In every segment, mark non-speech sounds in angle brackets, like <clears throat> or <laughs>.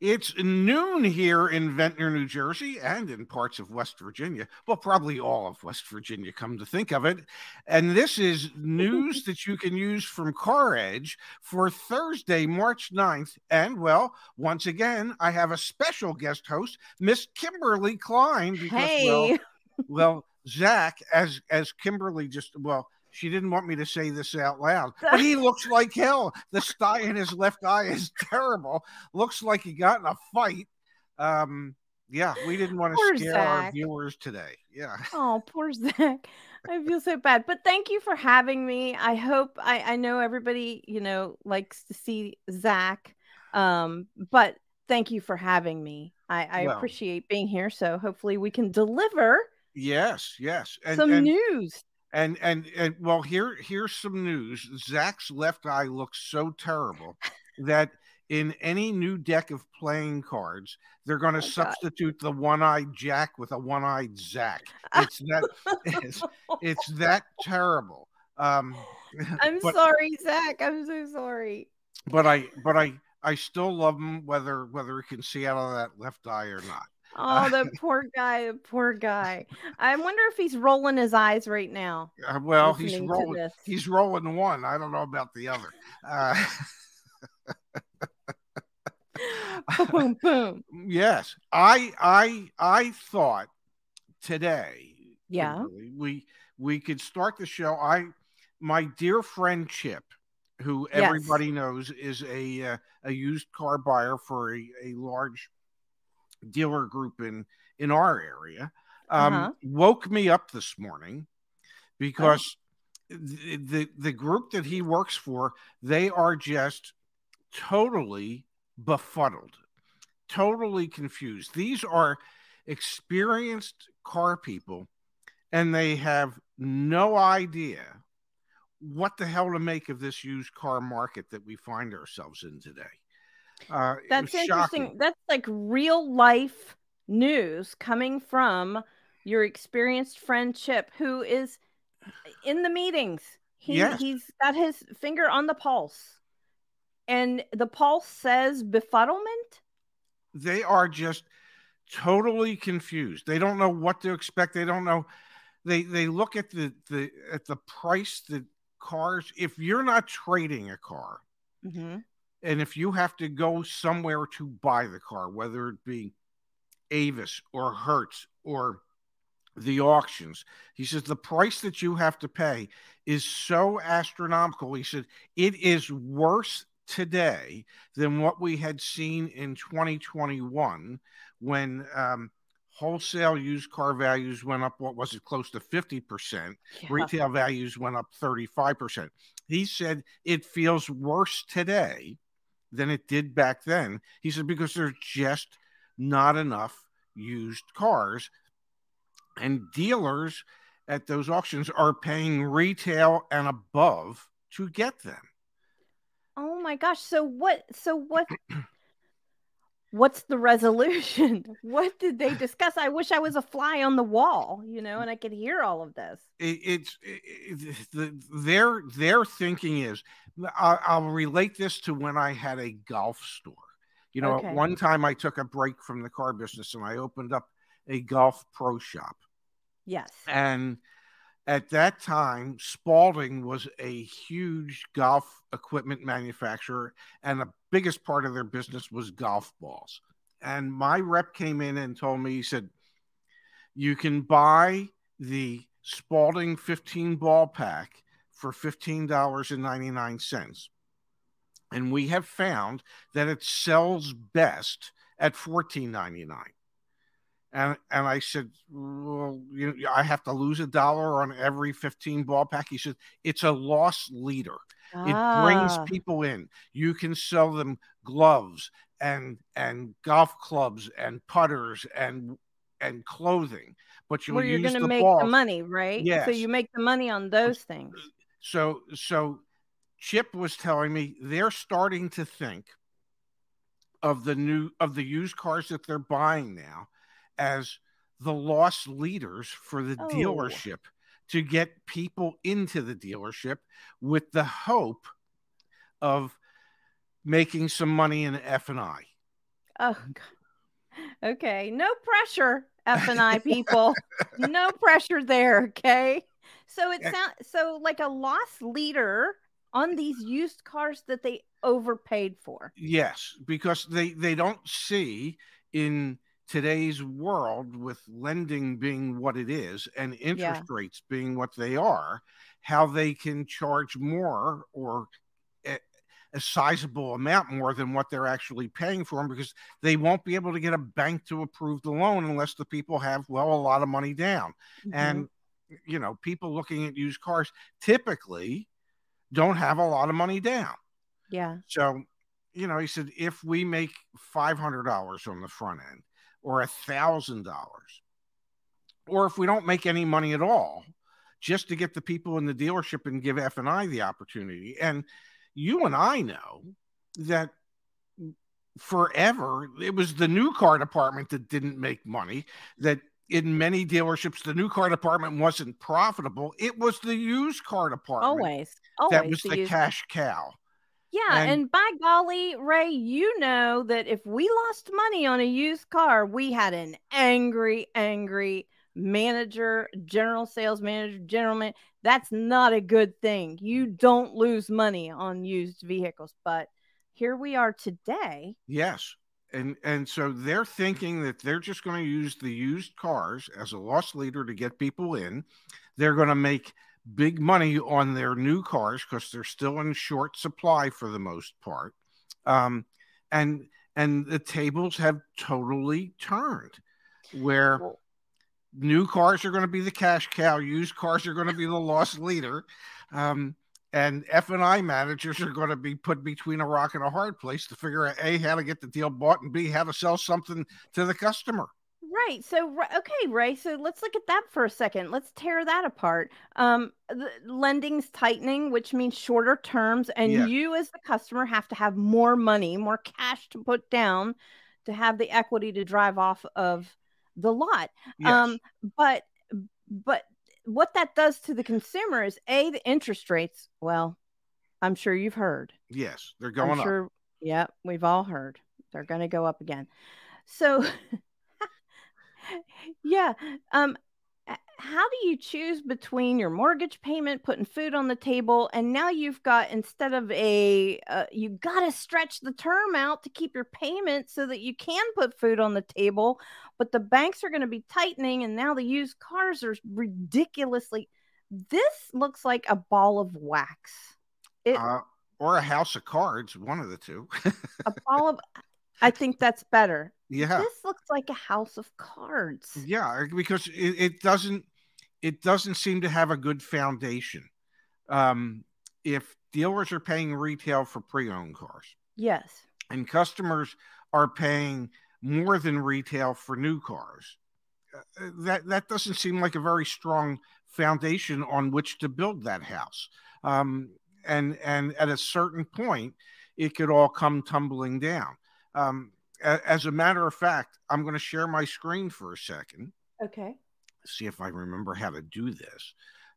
It's noon here in Ventnor, New Jersey, and in parts of West Virginia. Well, probably all of West Virginia, come to think of it. And this is news <laughs> that you can use from CarEdge for Thursday, March 9th. And well, once again, I have a special guest host, Miss Kimberly Klein. Because, hey. well, <laughs> well, Zach, as as Kimberly just well, she didn't want me to say this out loud, but he <laughs> looks like hell. The sty in his left eye is <laughs> terrible. Looks like he got in a fight. Um, yeah, we didn't want to Poor scare Zach. our viewers today. Yeah. <laughs> Oh, poor Zach. I feel so bad. But thank you for having me. I hope I, I know everybody, you know, likes to see Zach. Um, but thank you for having me. I, I Well- appreciate being here. So hopefully we can deliver Yes, yes. And, some and, news. And and and well, here here's some news. Zach's left eye looks so terrible that in any new deck of playing cards, they're going to Oh, God. substitute the one-eyed Jack with a one-eyed Zach. <laughs> It's that <laughs> it's, it's that terrible. Um, <laughs> I'm but, sorry, Zach. I'm so sorry. but I but I I still love him whether whether he can see out of that left eye or not. Oh, the <laughs> poor guy, the poor guy. I wonder if he's rolling his eyes right now. Uh, well, he's rolling. He's rolling one. I don't know about the other. Uh, <laughs> boom, boom. <laughs> yes, I I I thought today. Yeah. We we could start the show. I my dear friend Chip, who Yes. everybody knows is a uh, a used car buyer for a, a large dealer group in in our area, um, Uh-huh. woke me up this morning because the, the the group that he works for they are just totally befuddled, totally confused. These are experienced car people, and they have no idea what the hell to make of this used car market that we find ourselves in today. Uh, That's interesting. shocking. That's like real life news coming from your experienced friend Chip, who is in the meetings. He Yes. he's got his finger on the pulse. And the pulse says befuddlement. they are just totally confused. They don't know what to expect. They don't know. They they look at the the at the price that cars. If you're not trading a car, Mm-hmm. And if you have to go somewhere to buy the car, whether it be Avis or Hertz or the auctions, he says the price that you have to pay is so astronomical. He said it is worse today than what we had seen in 2021 when um, wholesale used car values went up, what was it, close to 50%? retail values went up 35%. He said it feels worse today than it did back then. He said because there's just not enough used cars, and dealers at those auctions are paying retail and above to get them. Oh my gosh. So what so what <clears throat> what's the resolution? <laughs> <laughs> What did they discuss? I wish I was a fly on the wall, you know, and I could hear all of this. It, it's it, the, their their thinking is. I, I'll relate this to when I had a golf store. You know, Okay. at one time I took a break from the car business and I opened up a golf pro shop. Yes. And at that time, Spalding was a huge golf equipment manufacturer, and the biggest part of their business was golf balls. And my rep came in and told me, he said, You can buy the Spalding 15 ball pack for $15.99. And we have found that it sells best at $14.99. And and I said, well, you know, I have to lose a dollar on every 15 ball pack. He said, it's a loss leader. It brings Ah, people in. You can sell them gloves and and golf clubs and putters and and clothing, but you where you're going to make balls. the money, right? So you make the money on those things. So so Chip was telling me they're starting to think of the new of the used cars that they're buying now as the loss leaders for the Oh. dealership to get people into the dealership with the hope of making some money in F and I. Oh, God. okay. No pressure, F and I <laughs> people. no pressure there. Okay. So it sounds so like a loss leader on these used cars that they overpaid for. Yes, because they they don't see in today's world with lending being what it is and interest yeah. rates being what they are, how they can charge more or a, a, sizable amount more than what they're actually paying for them because they won't be able to get a bank to approve the loan unless the people have well a lot of money down. Mm-hmm. And you know, people looking at used cars typically don't have a lot of money down. Yeah. So, you know, he said if we make five hundred dollars on the front end or a thousand dollars, or if we don't make any money at all, just to get the people in the dealership and give F and I the opportunity. And you and I know that forever it was the new car department that didn't make money that in many dealerships the new car department wasn't profitable it was the used car department always, always that was the, the cash cow yeah, and, and, by golly, Ray, you know that if we lost money on a used car, we had an angry, angry manager, general sales manager, general man. That's not a good thing. You don't lose money on used vehicles, but here we are today. Yes. And and so they're thinking that they're just going to use the used cars as a loss leader to get people in. They're going to make big money on their new cars because they're still in short supply for the most part. Um, and and the tables have totally turned where new cars are going to be the cash cow, used cars are going to be the lost leader. Um, and F and I managers are going to be put between a rock and a hard place to figure out a how to get the deal bought and b how to sell something to the customer. Right. So, okay, Ray. So let's look at that for a second. Let's tear that apart. Um, the lending's tightening, which means shorter terms, and yes. you as the customer have to have more money, more cash to put down to have the equity to drive off of the lot. Yes. Um, but but what that does to the consumer is a the interest rates. Well, I'm sure you've heard. Yes, they're going I'm sure, up. Yeah, we've all heard they're going to go up again. So <laughs> yeah. Um, how do you choose between your mortgage payment, putting food on the table, and now you've got instead of a uh, you got to stretch the term out to keep your payment so that you can put food on the table, but the banks are going to be tightening, and now the used cars are ridiculously. This looks like a ball of wax. It, uh, or a house of cards, one of the two. a ball of. I think that's better. Yeah. This looks like a house of cards. Yeah, because it, it doesn't it doesn't seem to have a good foundation. Um, if dealers are paying retail for pre-owned cars. Yes. And customers are paying more than retail for new cars. Uh, that that doesn't seem like a very strong foundation on which to build that house. Um, and and at a certain point, it could all come tumbling down. Um, as a matter of fact, I'm going to share my screen for a second. Okay. See if I remember how to do this.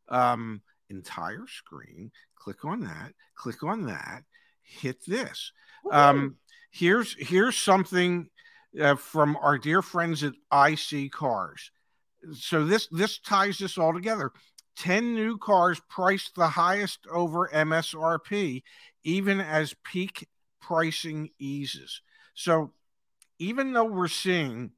Um, entire screen. Click on that. Click on that. Hit this. Um, here's here's something uh, from our dear friends at iSeeCars. So this this ties this all together. 10 new cars priced the highest over MSRP, even as peak pricing eases. So even though we're seeing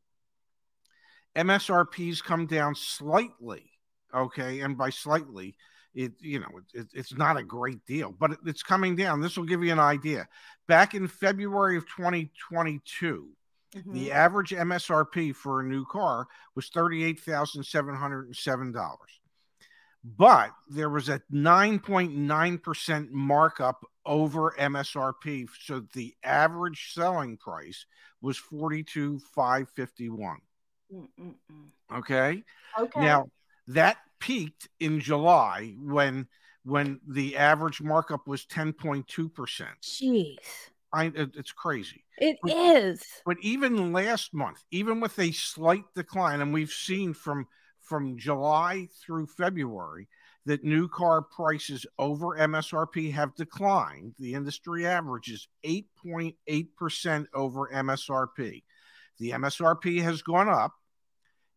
MSRPs come down slightly, okay, and by slightly, it you know it, it's not a great deal, but it, it's coming down. This will give you an idea. Back in February of 2022, mm-hmm. the average MSRP for a new car was thirty-eight thousand seven hundred and seven dollars but there was a 9.9% markup over MSRP. So the average selling price was 42,551. Okay. Okay. Now that peaked in July when when the average markup was 10.2%. Jeez. I, it's crazy. It but, is. But even last month, even with a slight decline, and we've seen from from July through February that new car prices over MSRP have declined. The industry average is 8.8% over MSRP. The MSRP has gone up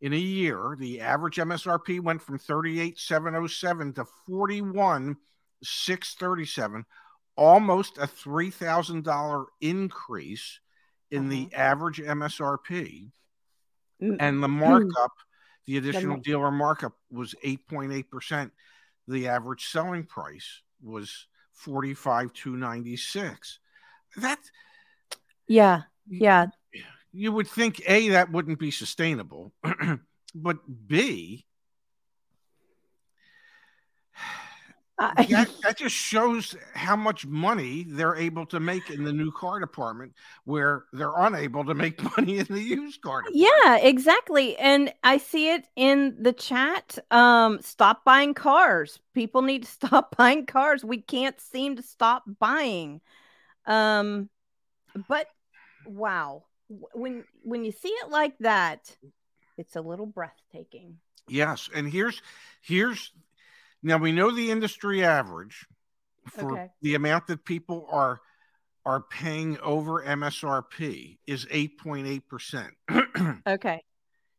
in a year. The average MSRP went from 38,707 to 41,637, almost a $3,000 increase in the average MSRP. Mm-hmm. And the markup, the additional dealer markup was 8.8%. The average selling price was 45,296. That Yeah. Yeah. You would think A that wouldn't be sustainable, <clears throat> but B that, <laughs> that, just shows how much money they're able to make in the new car department where they're unable to make <laughs> money in the used car department. yeah exactly and i see it in the chat um stop buying cars. People need to <laughs> stop buying cars. We can't seem to stop buying um but wow when when you see it like that it's a little breathtaking. Yes and here's here's now we know the industry average for okay. the amount that people are are paying over MSRP is 8.8%. <clears throat> okay.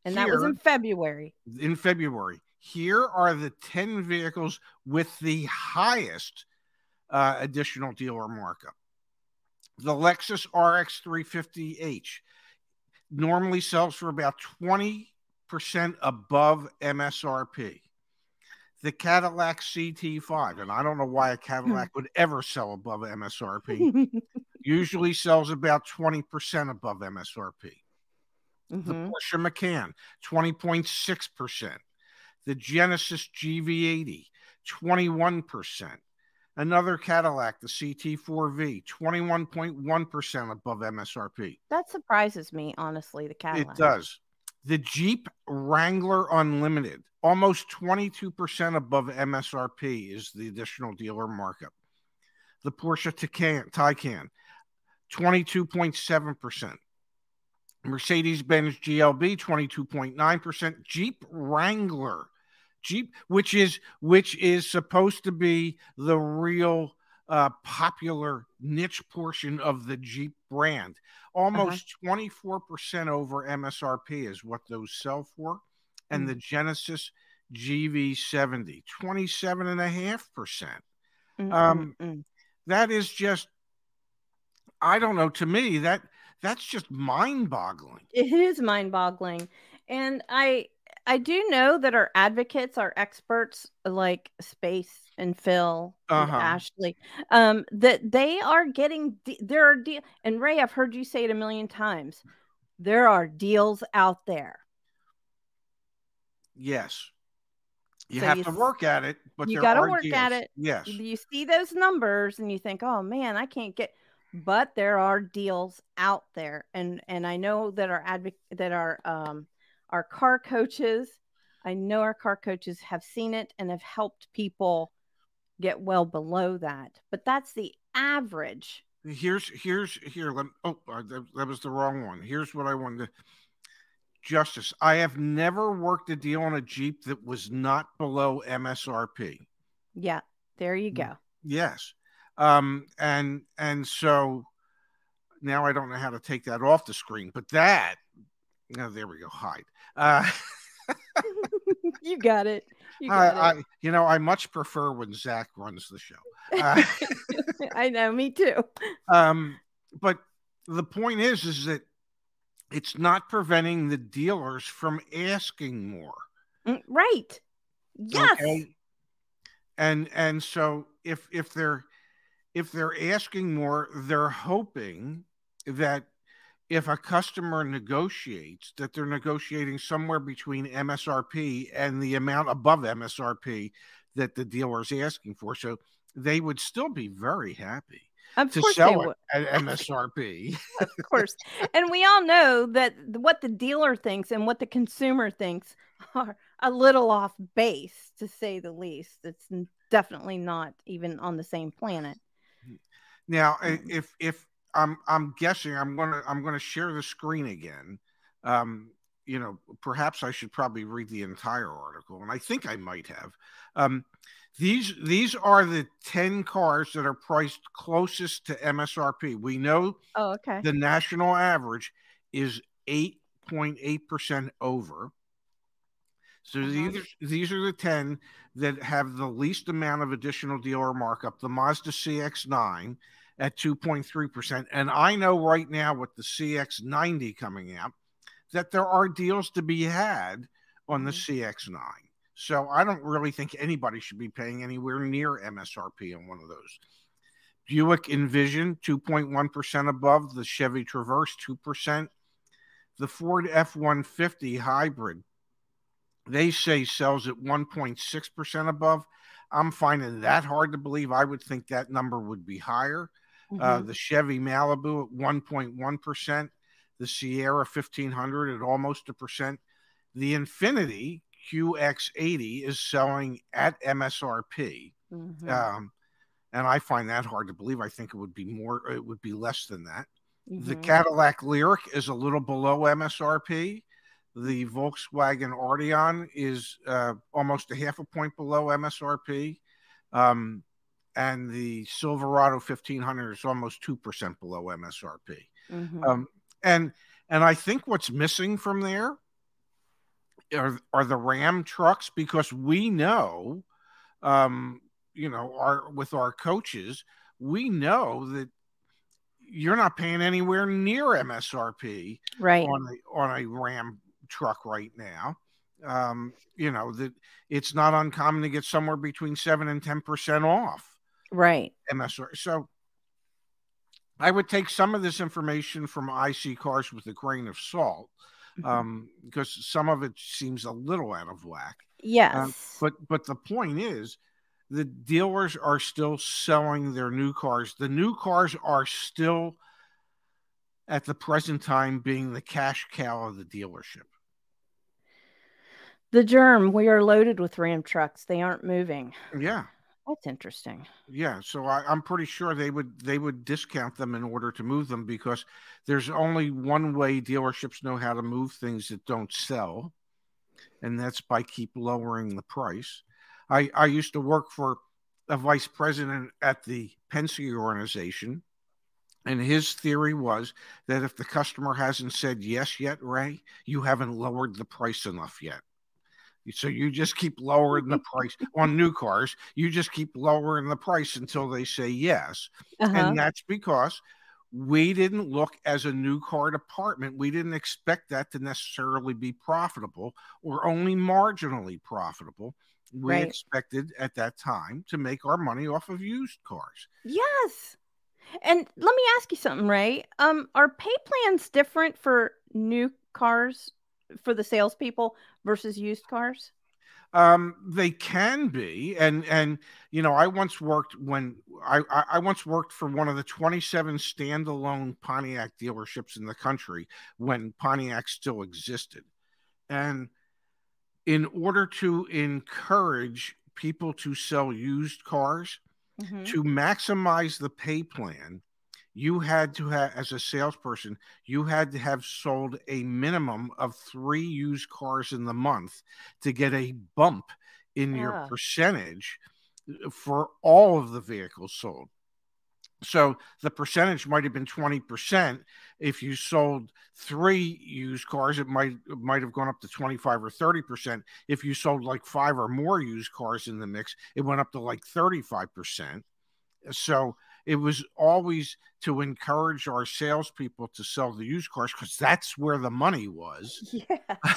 And Here, that was in February. In February. Here are the 10 vehicles with the highest uh, additional dealer markup. The Lexus RX 350H normally sells for about 20% above MSRP the Cadillac CT5, and I don't know why a. Cadillac <laughs> would ever sell above MSRP. <laughs> Usually sells about 20% above MSRP. Mm-hmm. The Porsche Macan, 20.6%. The Genesis GV80, 21%. Another Cadillac, the CT4V, 21.1% above MSRP. That surprises me, honestly, the Cadillac. It does. The Jeep Wrangler Unlimited, almost 22% above MSRP is the additional dealer markup. The Porsche Taycan, Taycan 22.7%. Mercedes Benz GLB 22.9%. Jeep Wrangler Jeep which is which is supposed to be the real uh, popular niche portion of the Jeep brand. Almost uh-huh. 24% over MSRP is what those sell for. And mm. the Genesis GV70, 27.5%. Um, mm. that is just, I don't know, to me, that that's just mind boggling. It is mind boggling. And I, I do know that our advocates, our experts like Space and Phil uh-huh. and Ashley, um, that they are getting de- there are de- and Ray, I've heard you say it a million times. There are deals out there. Yes. You so have you, to work at it, but you got to work deals. at it. Yes. You see those numbers and you think, "Oh man, I can't get." But there are deals out there, and and I know that our advocate that our um our car coaches. I know our car coaches have seen it and have helped people get well below that, but that's the average. Here's here's here. Let, oh, that, that was the wrong one. Here's what I wanted to. Justice, I have never worked a deal on a Jeep that was not below MSRP. Yeah, there you go. Yes. Um, and and so now I don't know how to take that off the screen, but that oh, there we go, hide. Uh, <laughs> <laughs> you got it. You, got I, it. I, you know, I much prefer when Zach runs the show. Uh, <laughs> I know, me too. Um, but the point is, is that it's not preventing the dealers from asking more. Mm, right. Yes. Okay? And and so if if they're if they're asking more, they're hoping that if a customer negotiates that they're negotiating somewhere between MSRP and the amount above MSRP that the dealer is asking for. So they would still be very happy of to sell it at MSRP. of course. And we all know that what the dealer thinks and what the consumer thinks are a little off base, to say the least. It's definitely not even on the same planet. Now, mm. if if I'm I'm guessing I'm gonna I'm gonna share the screen again. Um, you know, perhaps I should probably read the entire article, and I think I might have. Um, these these are the 10 cars that are priced closest to MSRP. We know oh, okay. the national average is 8.8% over. So uh-huh. these, these are the 10 that have the least amount of additional dealer markup. The Mazda CX9 at 2.3%. And I know right now with the CX90 coming out that there are deals to be had on the mm-hmm. CX9. So I don't really think anybody should be paying anywhere near MSRP on one of those. Buick Envision 2.1% above, the Chevy Traverse 2%, the Ford F150 hybrid they say sells at 1.6% above. I'm finding that hard to believe. I would think that number would be higher. Uh, mm-hmm. Uh, the Chevy Malibu at 1.1%, the Sierra 1500 at almost a percent. The Infiniti QX80 is selling at MSRP. Mm-hmm. Um, and I find that hard to believe. I think it would be more, it would be less than that. Mm-hmm. The Cadillac Lyriq is a little below MSRP. The Volkswagen Arteon is uh, almost a half a point below MSRP. Um, and the Silverado 1500 is almost 2% below MSRP. Mm-hmm. Um, and and I think what's missing from there are, are the Ram trucks because we know, um, you know, our with our coaches, we know that you're not paying anywhere near MSRP right. on a, on a Ram truck right now. Um, you know that it's not uncommon to get somewhere between seven and ten percent off. Right. MSR. So I would take some of this information from iSeeCars with a grain of salt, mm-hmm. um, because some of it seems a little out of whack. Yes. Um, but but the point is the dealers are still selling their new cars. The new cars are still at the present time being the cash cow of the dealership. The germ, we are loaded with Ram trucks. They aren't moving. Yeah. That's interesting. Yeah, so I, am pretty sure they would they would discount them in order to move them because there's only one way dealerships know how to move things that don't sell, and that's by keep lowering the price. I I used to work for a vice president at the Penske organization, and his theory was that if the customer hasn't said yes yet, Ray, you haven't lowered the price enough yet. So you just keep lowering the <laughs> price on new cars. You just keep lowering the price until they say yes. Uh-huh. And that's because we didn't look as a new car department. We didn't expect that to necessarily be profitable or only marginally profitable. We right. expected at that time to make our money off of used cars. Yes. And let me ask you something, Ray. Um, are pay plans different for new cars for the salespeople versus used cars? Um, they can be, and and you know, I once worked when I I once worked for one of the 27 standalone Pontiac dealerships in the country when Pontiac still existed, and in order to encourage people to sell used cars, mm-hmm. to maximize the pay plan, you had to have as a salesperson you had to have sold a minimum of three used cars in the month to get a bump in yeah. your percentage uh, for all of the vehicles sold. So the percentage might have been 20% if you sold three used cars it might it might have gone up to 25 or 30% if you sold like five or more used cars in the mix it went up to like 35% so it was always to encourage our salespeople to sell the used cars because that's where the money was. <laughs>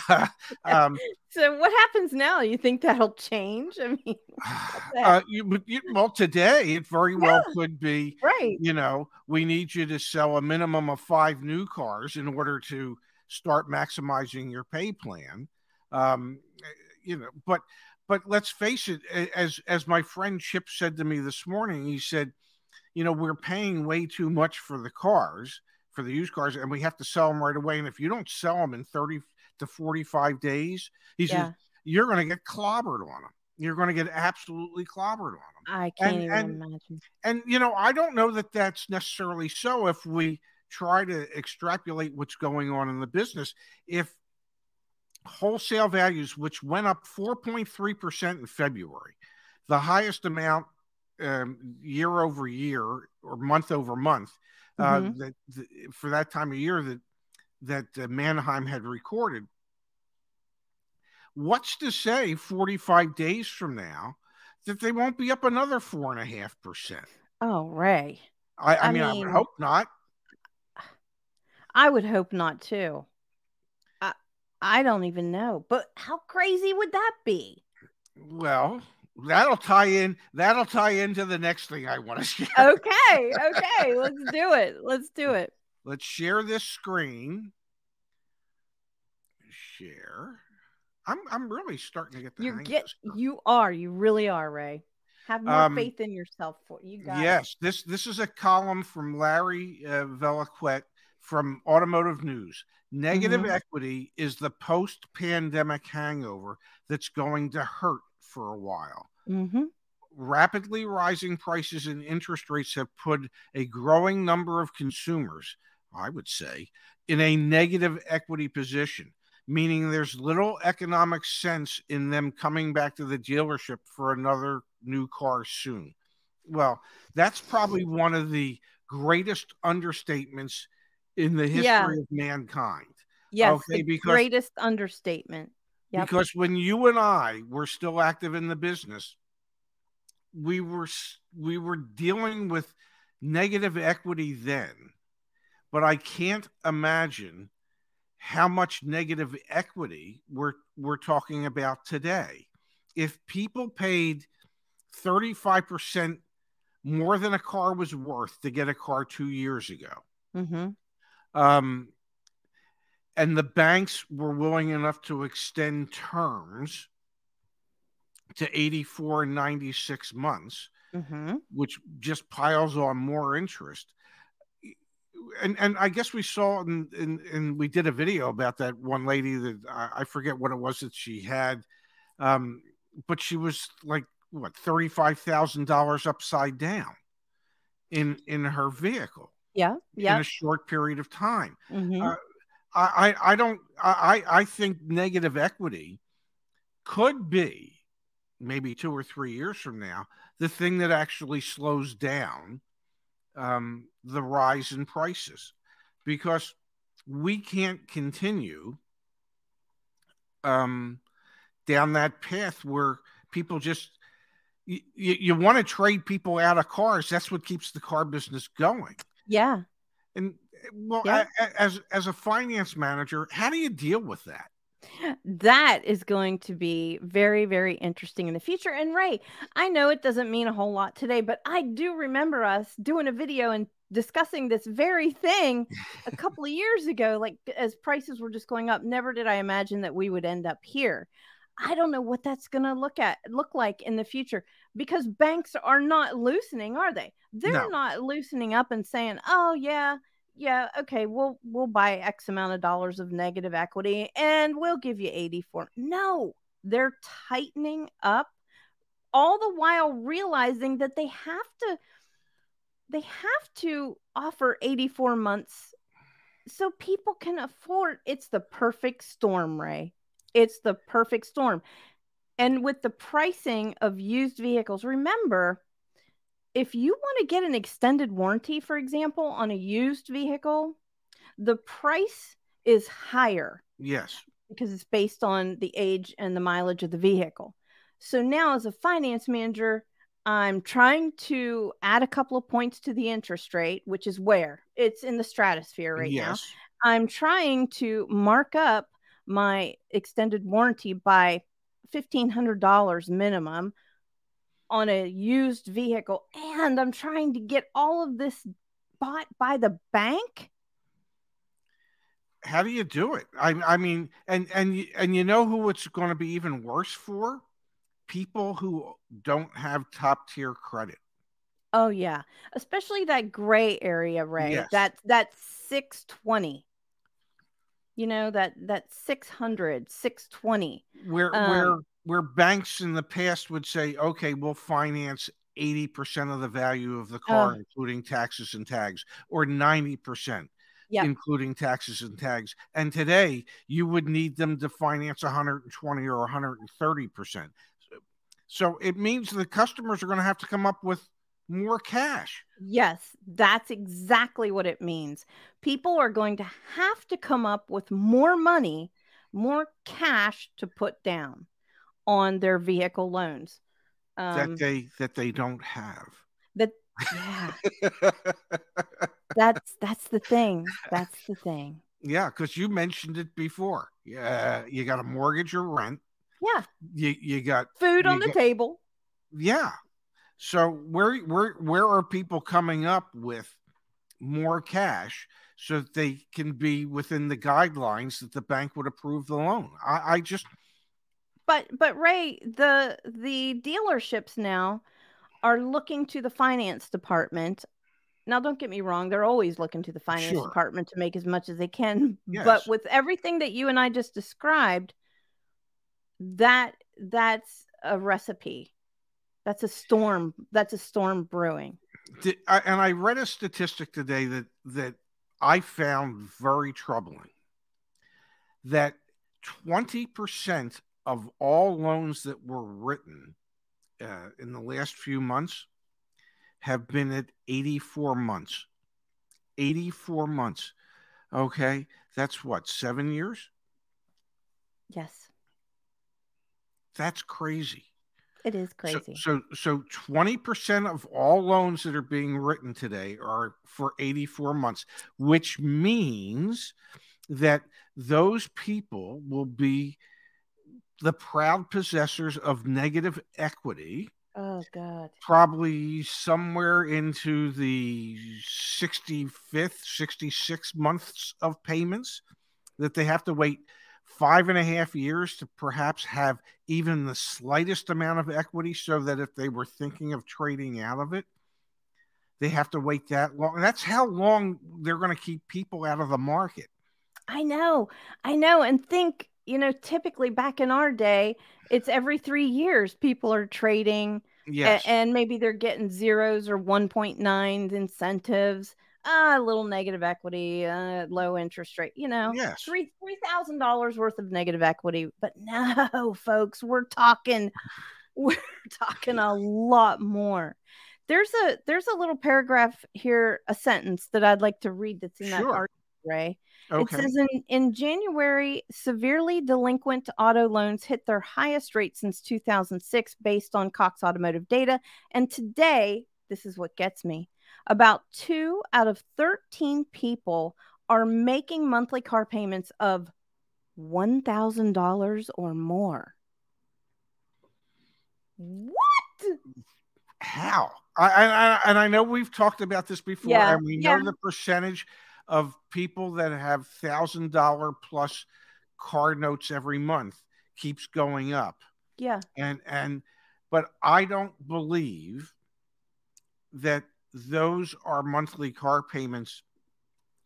Yeah. <laughs> um, so what happens now? You think that'll change? I mean, <sighs> <laughs> uh, you, you, well, today it very well yeah. could be. Right. You know, we need you to sell a minimum of five new cars in order to start maximizing your pay plan. Um, you know, but but let's face it, as as my friend Chip said to me this morning, he said you know, we're paying way too much for the cars, for the used cars, and we have to sell them right away. And if you don't sell them in 30 to 45 days, he yeah. says, you're going to get clobbered on them. You're going to get absolutely clobbered on them. I can't and, even and, imagine. And, you know, I don't know that that's necessarily so if we try to extrapolate what's going on in the business. If wholesale values, which went up 4.3% in February, the highest amount um, year over year or month over month uh, mm-hmm. that, for that time of year that that uh, Manheim had recorded. What's to say 45 days from now that they won't be up another four and a half percent? Oh, Ray. I, I, I mean, mean, I hope not. I would hope not too. I I don't even know, but how crazy would that be? Well, that'll tie in. That'll tie into the next thing I want to <laughs> share. Okay, okay, let's do it. Let's do it. Let's share this screen. Share. I'm I'm really starting to get the you get you are you really are Ray. Have more um, faith in yourself for you guys. Yes, this this is a column from Larry uh, from Automotive News. Negative mm-hmm. equity is the post-pandemic hangover that's going to hurt for a while. Mm-hmm. Rapidly rising prices and interest rates have put a growing number of consumers, I would say, in a negative equity position meaning there's little economic sense in them coming back to the dealership for another new car soon. Well, that's probably one of the greatest understatements in the history yeah. of mankind. Yes, okay, the because, greatest understatement. Yep. Because when you and I were still active in the business, we were we were dealing with negative equity then, but I can't imagine how much negative equity we're we're talking about today. If people paid 35% more than a car was worth to get a car two years ago, mm-hmm. um, and the banks were willing enough to extend terms to 84 and 96 months, mm-hmm. which just piles on more interest and and I guess we saw and and, we did a video about that one lady that I, I forget what it was that she had, um, but she was like what thirty five thousand dollars upside down in in her vehicle. Yeah, yeah. In a short period of time. Mm-hmm. Uh, I I don't I I think negative equity could be maybe two or three years from now the thing that actually slows down um, the rise in prices. Because we can't continue um, down that path where people just you, you want to trade people out of cars. That's what keeps the car business going. Yeah. And well yeah. as as a finance manager how do you deal with that that is going to be very, very interesting in the future. And Ray, I know it doesn't mean a whole lot today, but I do remember us doing a video and discussing this very thing a <laughs> couple of years ago, like as prices were just going up. Never did I imagine that we would end up here. I don't know what that's going to look at look like in the future because banks are not loosening, are they? They're no. not loosening up and saying, "Oh yeah, yeah, okay, we'll we'll buy X amount of dollars of negative equity and we'll give you 84. No, they're tightening up all the while realizing that they have to they have to offer 84 months so people can afford it's the perfect storm, Ray. It's the perfect storm. And with the pricing of used vehicles, remember if you want to get an extended warranty, for example, on a used vehicle, the price is higher. Yes. Because it's based on the age and the mileage of the vehicle. So now, as a finance manager, I'm trying to add a couple of points to the interest rate, which is where it's in the stratosphere right yes. now. I'm trying to mark up my extended warranty by $1,500 minimum on a used vehicle and I'm trying to get all of this bought by the bank. How do you do it? I, I mean, and and and you know who it's going to be even worse for? People who don't have top tier credit. Oh yeah, especially that gray area, right? Yes. That that 620. You know that that 600, 620. Where um, where where banks in the past would say, okay, we'll finance 80% of the value of the car, including taxes and tags, or 90%. Yep. including taxes and tags. And today, you would need them to finance 120 or 130 percent. So it means the customers are going to have to come up with more cash. Yes, that's exactly what it means. People are going to have to come up with more money, more cash to put down on their vehicle loans. Um, that they that they don't have. that yeah, <laughs> that's that's the thing. That's the thing. yeah, because you mentioned it before. Yeah, you got a mortgage or rent. Yeah, You you got food You on the get- table. yeah. So where where where are people coming up with more cash so that they can be within the guidelines that the bank would approve the loan? I, I just But but Ray, the the dealerships now are looking to the finance department. Now, don't get me wrong; they're always looking to the finance Sure. department to make as much as they can. <laughs> Yes. But with everything that you and I just described, that that's a recipe. That's a storm. That's a storm brewing. Did, I, and I read a statistic today that that I found very troubling. That twenty percent of all loans that were written uh, in the last few months have been at eighty-four months. Eighty-four months. Okay, that's what seven years. Yes, That's crazy. it is So- crazy. So, so twenty percent of all loans that are being written today are for eighty-four months, which means that those people will be the proud possessors of negative equity, oh God. probably somewhere into the sixty-fifth, sixty-six months of payments that they have to wait five and a half years to perhaps have even the slightest amount of equity so that if they were thinking of trading out of it, they have to wait that long. And that's how long they're going to keep people out of the market. I know, I know, and think you know. Typically, back in our day, it's every three years people are trading. A- and maybe they're getting zeros or 1.9 incentives uh, a little negative equity uh, low interest rate you know yes. three three thousand dollars worth of negative equity but <laughs> no folks we're talking <laughs> we're talking a lot more there's a there's a little paragraph here a sentence that i'd like to read that's in that article ray Okay. it says in, in January, severely delinquent auto loans hit their highest rate since 2006 based on Cox Automotive data. And today, this is what gets me about two out of 13 people are making monthly car payments of $1,000 or more. What? how I, I, I and I know we've talked about this before, Yeah, and we know yeah. the percentage of people that have thousand dollar plus car notes every month keeps going up, Yeah. and and but I don't believe that those are monthly car payments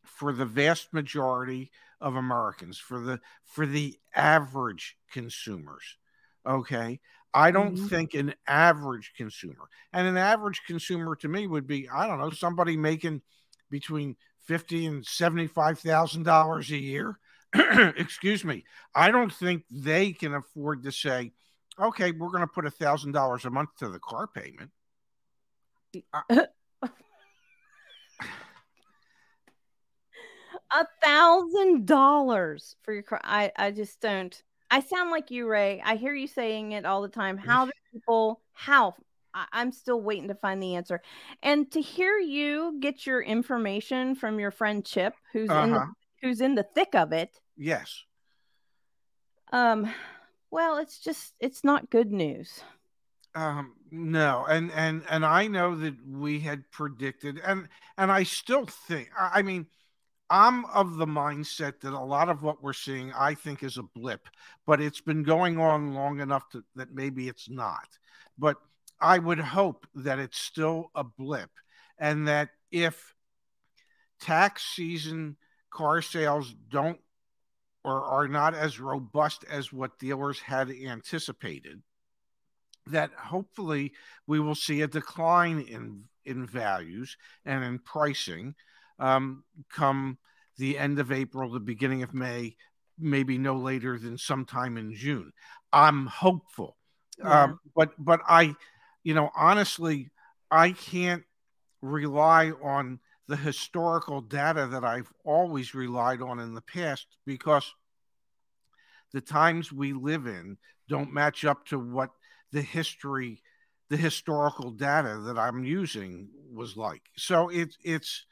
for the vast majority of Americans, for the for the average consumers. Okay. I don't Mhm. think an average consumer, and an average consumer to me would be, I don't know, somebody making between fifty and seventy-five thousand dollars a year. <clears throat> Excuse me. I don't think they can afford to say, okay, we're going to put a thousand dollars a month to the car payment. <laughs> a thousand dollars for your car. I, I just don't. I sound like you, Ray. I hear you saying it all the time. How do people? How? I, I'm still waiting to find the answer. And to hear you get your information from your friend Chip, who's in the, Uh-huh. who's in the thick of it. Yes. Um, well, it's just it's not good news. Um, no, and and and I know that we had predicted, and and I still think. I I mean, I'm of the mindset that a lot of what we're seeing, I think, is a blip, but it's been going on long enough to, that maybe it's not. But I would hope that it's still a blip, and that if tax season car sales don't or are not as robust as what dealers had anticipated, that hopefully we will see a decline in in values and in pricing um, come the end of April, the beginning of May, maybe no later than sometime in June. I'm hopeful. Yeah. Um, but but I, you know, honestly, I can't rely on the historical data that I've always relied on in the past because the times we live in don't match up to what the history the historical data that I'm using was like. So it's it's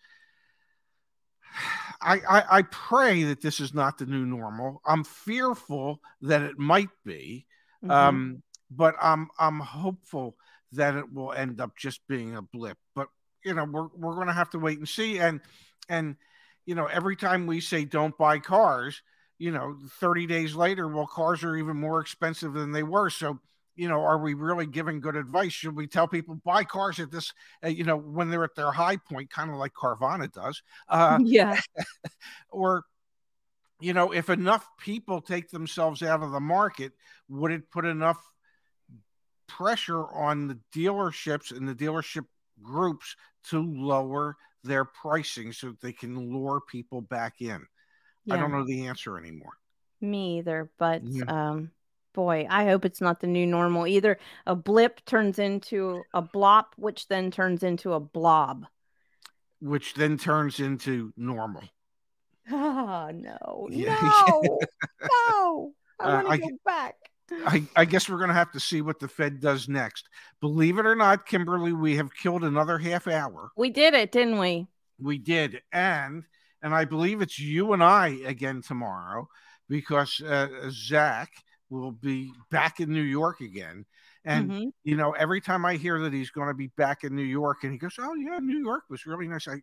<sighs> I, I, I pray that this is not the new normal. I'm fearful that it might be, mm-hmm. um, but I'm I'm hopeful that it will end up just being a blip. But you know, we're we're going to have to wait and see. And and you know, every time we say don't buy cars, you know, 30 days later, well, cars are even more expensive than they were. So you know, are we really giving good advice? Should we tell people buy cars at this, uh, you know, when they're at their high point, kind of like Carvana does? Uh, <laughs> yeah. <laughs> or, you know, if enough people take themselves out of the market, would it put enough pressure on the dealerships and the dealership groups to lower their pricing so that they can lure people back in? Yeah. I don't know the answer anymore. Me either, but yeah. um boy, I hope it's not the new normal. Either a blip turns into a blop, which then turns into a blob, which then turns into normal. Oh <laughs> no, <laughs> yeah. no, no! I want to uh, go back. I, I, guess we're going to have to see what the Fed does next. Believe it or not, Kimberly, we have killed another half hour. We did it, didn't we? We did, and and I believe it's you and I again tomorrow because uh, Zach will be back in New York again. And mm-hmm. you know, every time I hear that he's going to be back in New York, and he goes, "Oh yeah, New York was really nice." I,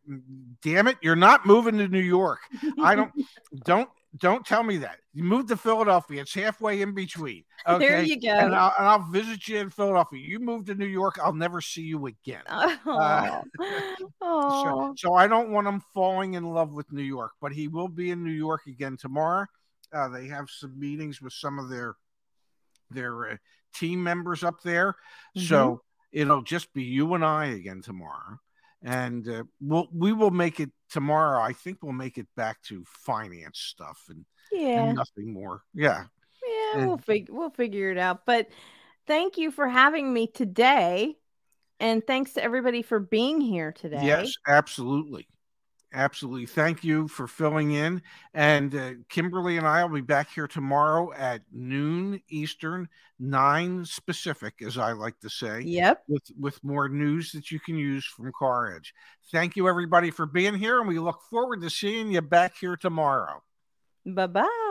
damn it, you're not moving to New York. I don't, <laughs> don't, don't tell me that. You moved to Philadelphia. It's halfway in between. <laughs> Okay, there you go. And I'll, and I'll visit you in Philadelphia. You move to New York, I'll never see you again. <laughs> Uh, <laughs> so, so I don't want him falling in love with New York, but he will be in New York again tomorrow. Uh, they have some meetings with some of their their uh, team members up there. Mm-hmm. So it'll just be you and I again tomorrow, and uh, we'll we will make it tomorrow. I think we'll make it back to finance stuff and yeah, and nothing more. Yeah, yeah, and, we'll figure we'll figure it out. But thank you for having me today. And thanks to everybody for being here today. Yes, absolutely. Absolutely. Thank you for filling in. And uh, Kimberly and I will be back here tomorrow at noon Eastern, nine specific, as I like to say. Yep. With with more news that you can use from CarEdge. Thank you everybody for being here, and we look forward to seeing you back here tomorrow. Bye bye.